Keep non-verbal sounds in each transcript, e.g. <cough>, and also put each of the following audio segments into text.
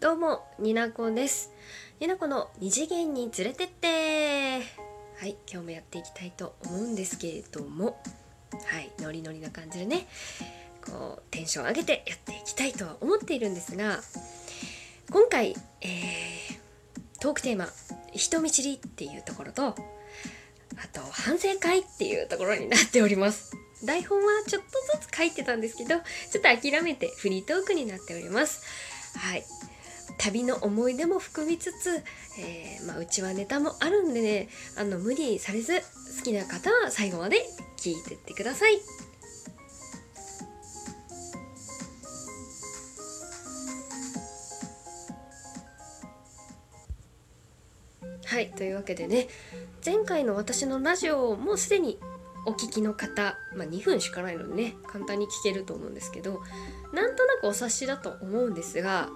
どうも、になこです。になこの二次元に連れてってはい、今日もやっていきたいと思うんですけれども、はい、ノリノリな感じでね、こう、テンション上げてやっていきたいとは思っているんですが、今回、えー、トークテーマ、人見知りっていうところと、あと、反省会っていうところになっております。台本はちょっとずつ書いてたんですけど、ちょっと諦めてフリートークになっております。はい。旅の思い出も含みつつ、えーまあ、うちはネタもあるんでねあの無理されず好きな方は最後まで聞いてってください。はいというわけでね前回の私のラジオをもうすでにお聞きの方、まあ、2分しかないのでね簡単に聞けると思うんですけどなんとなくお察しだと思うんですが、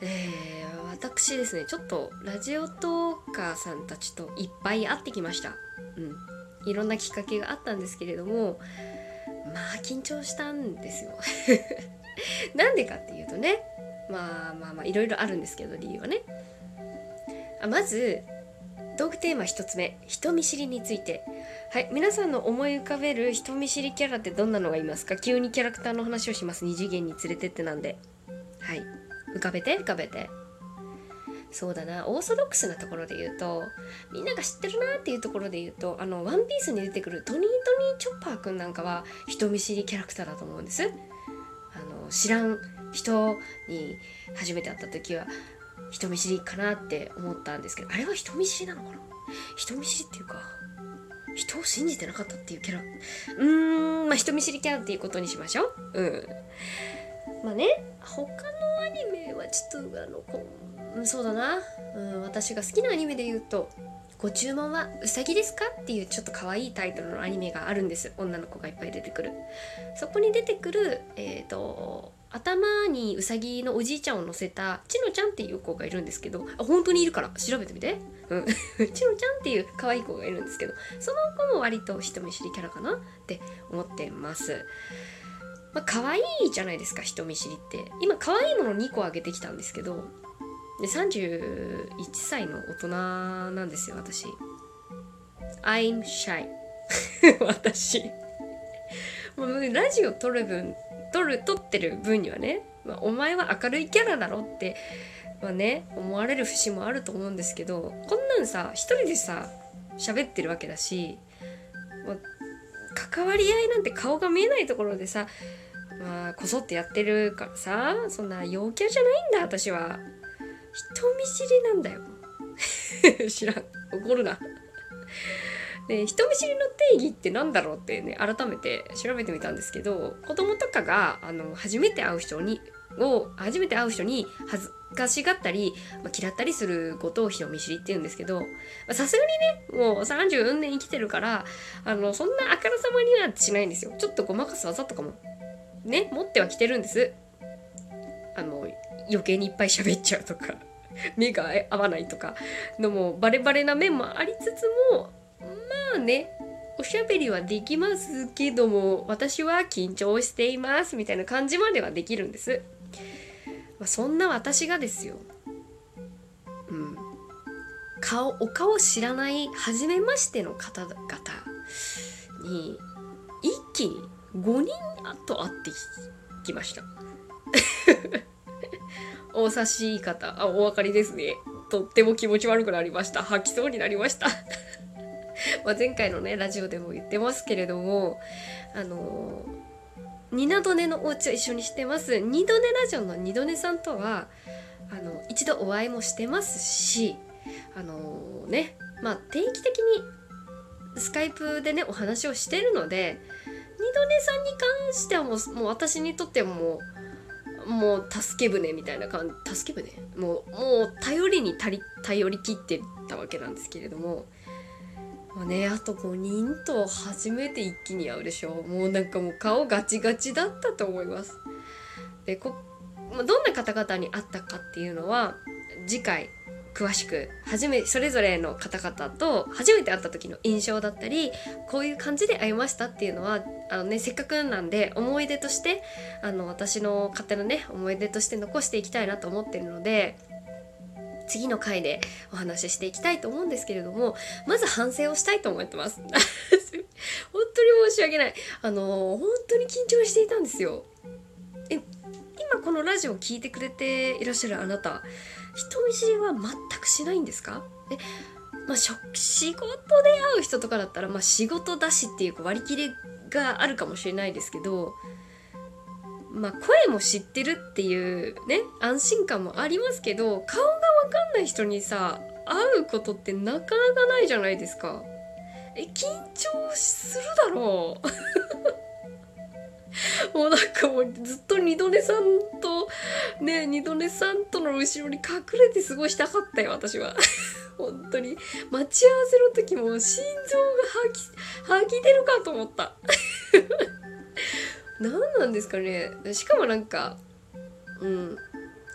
えー私ですねちょっとラジオトーカーさんたちといっぱい会ってきました。うん、いろんなきっかけがあったんですけれどもまあ緊張したんですよ。<laughs> なんでかっていうとねまあまあまあいろいろあるんですけど理由はね。あまずトークテーマ1つ目人見知りについて。はい皆さんの思い浮かべる人見知りキャラってどんなのがいますか？急にキャラクターの話をします。二次元に連れてってなんで。はい浮かべて浮かべて。そうだな。オーソドックスなところで言うとみんなが知ってるなっていうところで言うとあのワンピースに出てくるトニートニーチョッパーくんなんかは人見知りキャラクターだと思うんです。あの知らん人に初めて会った時は人見知りかなって思ったんですけどあれは人見知りなのかな？人見知りっていうか人を信じてなかったっていうキャラ。うーんまあ人見知りキャラっていうことにしましょう。うん。まあね他のアニメはちょっとあのこうそうだな、うん、私が好きなアニメで言うと「ご注文はうさぎですか?」っていうちょっと可愛いタイトルのアニメがあるんです。女の子がいっぱい出てくる。そこに出てくるえっ、と頭にうさぎのおじいちゃんを乗せたちのちゃんっていう子がいるんですけどあ本当にいるから調べてみて。うん。<laughs> ちのちゃんっていう可愛い子がいるんですけどその子も割と人見知りキャラかなって思ってます。まあ可愛いじゃないですか人見知りって。今可愛いもの2個あげてきたんですけどで31歳の大人なんですよ私。I'm shy <laughs> 私。<laughs> もうラジオ撮る分撮る撮ってる分にはね、まあ、お前は明るいキャラだろってまあね思われる節もあると思うんですけどこんなんさ一人でさ喋ってるわけだし、まあ、関わり合いなんて顔が見えないところでさまあこそってやってるからさそんな陽キャじゃないんだ私は。人見知りなんだよ。<laughs> 知らん。怒るな。で人見知りの定義って何だろうってね改めて調べてみたんですけど子供とかがあの初めて会う人にを初めて会う人に恥ずかしがったり、まあ、嫌ったりすることを人見知りって言うんですけどさすがにねもう30年生きてるからあのそんなあからさまにはしないんですよ。ちょっとごまかす技とかもね持ってはきてるんです。あの余計にいっぱい喋っちゃうとか <laughs> 目が合わないとかのもバレバレな面もありつつもあね。おしゃべりはできますけども私は緊張していますみたいな感じまではできるんです、まあ、そんな私がですよ。うん。顔お顔知らない初めましての方々に一気に5人と会ってきました。<laughs> お察しいい方あお分かりですね。とっても気持ち悪くなりました。吐きそうになりました。まあ前回のねラジオでも言ってますけれどもあのニナドネのお家を一緒にしてます。二度寝ラジオの二度寝さんとはあの一度お会いもしてますしあのねまあ定期的にスカイプでねお話をしてるので二度寝さんに関してはもうもう私にとってももう助け舟みたいな感じ助け舟？もうもう頼りに頼りきってたわけなんですけれどもまあねあと5人と初めて一気に会うでしょ。もうなんかもう顔ガチガチだったと思います。でこ、どんな方々に会ったかっていうのは次回詳しく初めそれぞれの方々と初めて会った時の印象だったりこういう感じで会いましたっていうのはあのねせっかくなんで思い出としてあの私の勝手なね思い出として残していきたいなと思ってるので次の回でお話ししていきたいと思うんですけれどもまず反省をしたいと思ってます。<laughs> 本当に申し訳ない。あの本当に緊張していたんですよ。え今このラジオを聴いてくれていらっしゃるあなた人見知りは全くしないんですか？えまあ、仕事で会う人とかだったら、まあ、仕事だしっていう割り切りがあるかもしれないですけどまあ声も知ってるっていうね安心感もありますけど顔が分かんない人にさ会うことってなかなかないじゃないですか。え緊張するだろう。<laughs> もうなんかもうずっと二度寝さんとね二度寝さんとの後ろに隠れて過ごしたかったよ私は。<laughs> 本当に。待ち合わせの時も心臓が吐き吐き出るかと思った。<laughs> 何なんですかね。しかもなんかうん。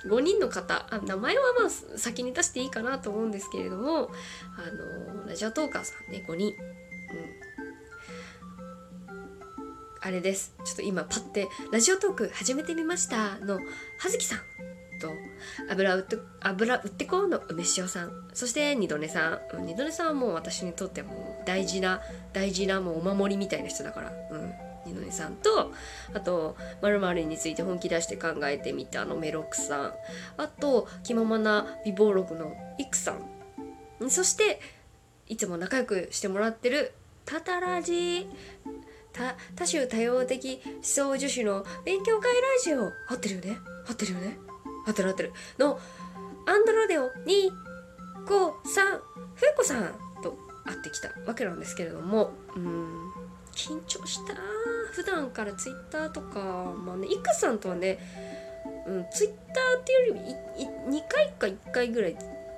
5人の方あ名前はまあ先に出していいかなと思うんですけれどもあのラジオトーカーさんね5人、うん、あれです。ちょっと今パッて「ラジオトーク始めてみました」の葉月さんと油売って油売ってこうの梅塩さん。そして二度寝さん。二度寝さんはもう私にとっても大事な大事なもうお守りみたいな人だから。うん。二度寝さんとあと「まるについて本気出して考えてみた」のメロクさん。あと気ままな美貌録のイクさん。そしていつも仲良くしてもらってるタタラジ。多多種多様的思想助手の勉強会ラジオ。合ってるよね？合ってるよね？合ってる合ってる。のアンドロデオ253ふうこさんと会ってきたわけなんですけれども。うん緊張した普段からツイッターとかまあねいくさんとはね、うん、ツイッターっていうより2回か1回ぐらい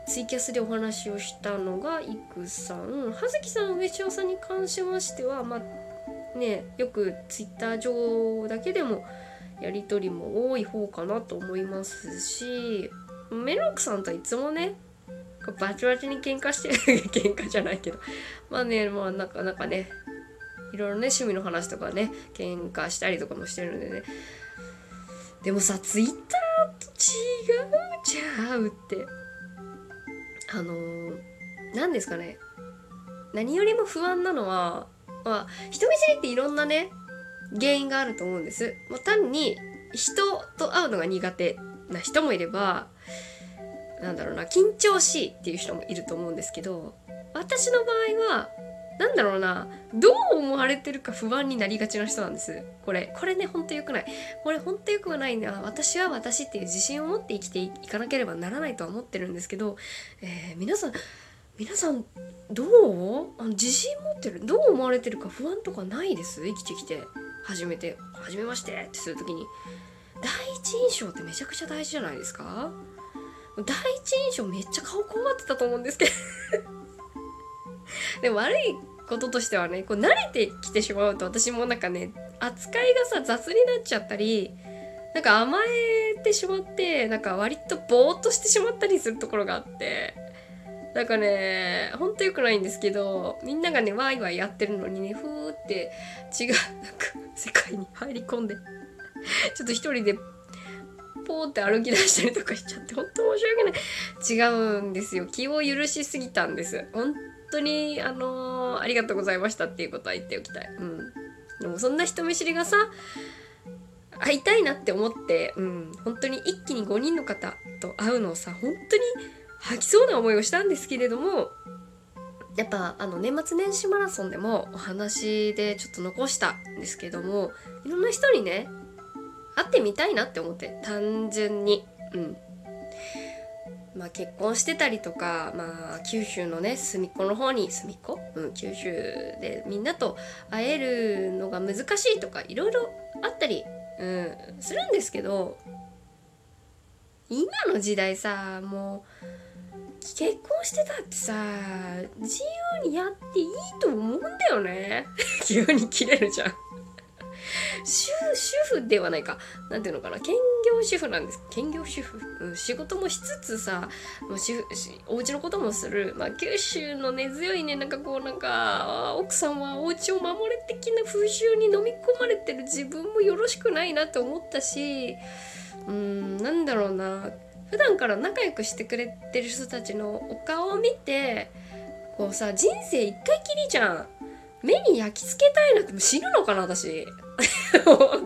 ツイキャスでお話をしたのがいくさん。葉月さん上塩さんに関しましてはまあねよくツイッター上だけでもやり取りも多い方かなと思いますしメロクさんといつもねバチバチに喧嘩してる <laughs> 喧嘩じゃないけどまあねまあなかなかねいろいろね趣味の話とかね喧嘩したりとかもしてるんでね。でもさツイッターと違うちゃうって。あの何ですかね。何よりも不安なのはまあ人見知りっていろんなね原因があると思うんです。もう単に人と会うのが苦手な人もいればなんだろうな緊張しいっていう人もいると思うんですけど私の場合はなんだろうな。どう思われてるか不安になりがちな人なんです。これ。これねほんと良くない。これほんと良くないな私は私っていう自信を持って生きていかなければならないとは思ってるんですけど、えー、皆さん皆さんどう？あの自信持ってる？どう思われてるか不安とかないです？生きてきて。初めて「初めまして」ってする時に。第一印象ってめちゃくちゃ大事じゃないですか？第一印象めっちゃ顔こうなってたと思うんですけど。でも悪いこととしてはねこう慣れてきてしまうと私もなんかね扱いがさ雑になっちゃったりなんか甘えてしまってなんか割とぼーっとしてしまったりするところがあってなんかねほんと良くないんですけどみんながねワイワイやってるのにねふーって違うなんか世界に入り込んでちょっと一人でポーって歩き出したりとかしちゃって本当申し訳ない。違うんですよ。気を許しすぎたんです。本当にあのー、ありがとうございましたっていうことは言っておきたい。うん。でもそんな人見知りがさ会いたいなって思って、うん、本当に一気に5人の方と会うのをさ本当に吐きそうな思いをしたんですけれどもやっぱあの年末年始マラソンでもお話でちょっと残したんですけどもいろんな人にね会ってみたいなって思って単純に。うん。まあ結婚してたりとかまあ九州のね隅っこの方に隅っこ、うん、九州でみんなと会えるのが難しいとかいろいろあったり、うん、するんですけど今の時代さもう結婚してたってさ自由にやっていいと思うんだよね。<laughs> 急に切れるじゃん。主主婦ではないか。なんていうのかな。兼業主婦なんです。兼業主婦、うん、仕事もしつつさもう主婦お家のこともする、まあ、九州の根強いね。なんかこうなんか奥さんはお家を守れ的な風習に飲み込まれてる自分もよろしくないなと思ったしうんなんだろうな。普段から仲良くしてくれてる人たちのお顔を見てこうさ人生一回きりじゃん。目に焼き付けたいなって。死ぬのかな私。わかんない。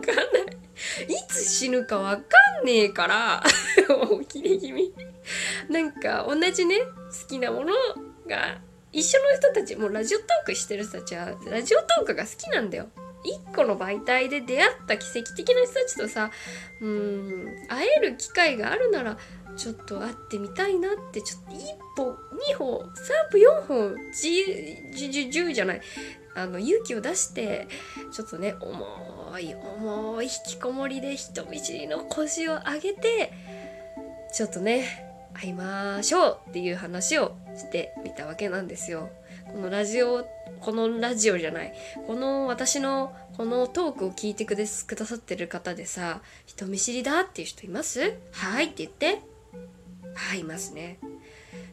いつ死ぬかわかんねえから。もうキレ気味。なんか同じね好きなものが一緒の人たちもうラジオトークしてる人たちはラジオトークが好きなんだよ。一個の媒体で出会った奇跡的な人たちとさうん会える機会があるならちょっと会ってみたいなってちょっと一歩二歩三歩四歩十十十じゃない。あの勇気を出してちょっとね重い重い引きこもりで人見知りの腰を上げてちょっとね会いましょうっていう話をしてみたわけなんですよ。このラジオこのラジオじゃないこの私のこのトークを聞いてくださってる方でさ人見知りだっていう人います？はいって言ってはいいますね。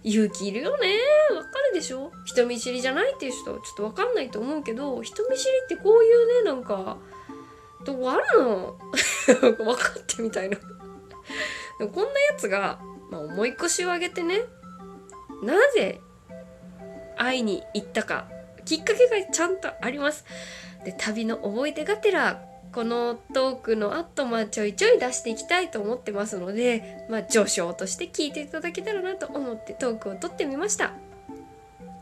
勇気いるよね。わかでしょ？人見知りじゃないっていう人ちょっとわかんないと思うけど人見知りってこういうねなんかどこあるの？<laughs> 分かってみたいな。でもこんなやつが、まあ、重い腰を上げてねなぜ会いに行ったかきっかけがちゃんとあります。で旅の思い出がてらこのトークの後まあちょいちょい出していきたいと思ってますのでまあ序章として聞いていただけたらなと思ってトークを撮ってみました。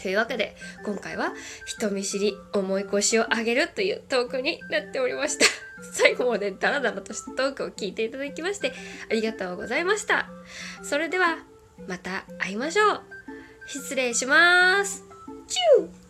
というわけで今回は人見知り重い腰を上げるというトークになっておりました。<laughs> 最後までダラダラとしたトークを聞いていただきましてありがとうございました。それではまた会いましょう。失礼します。チュー。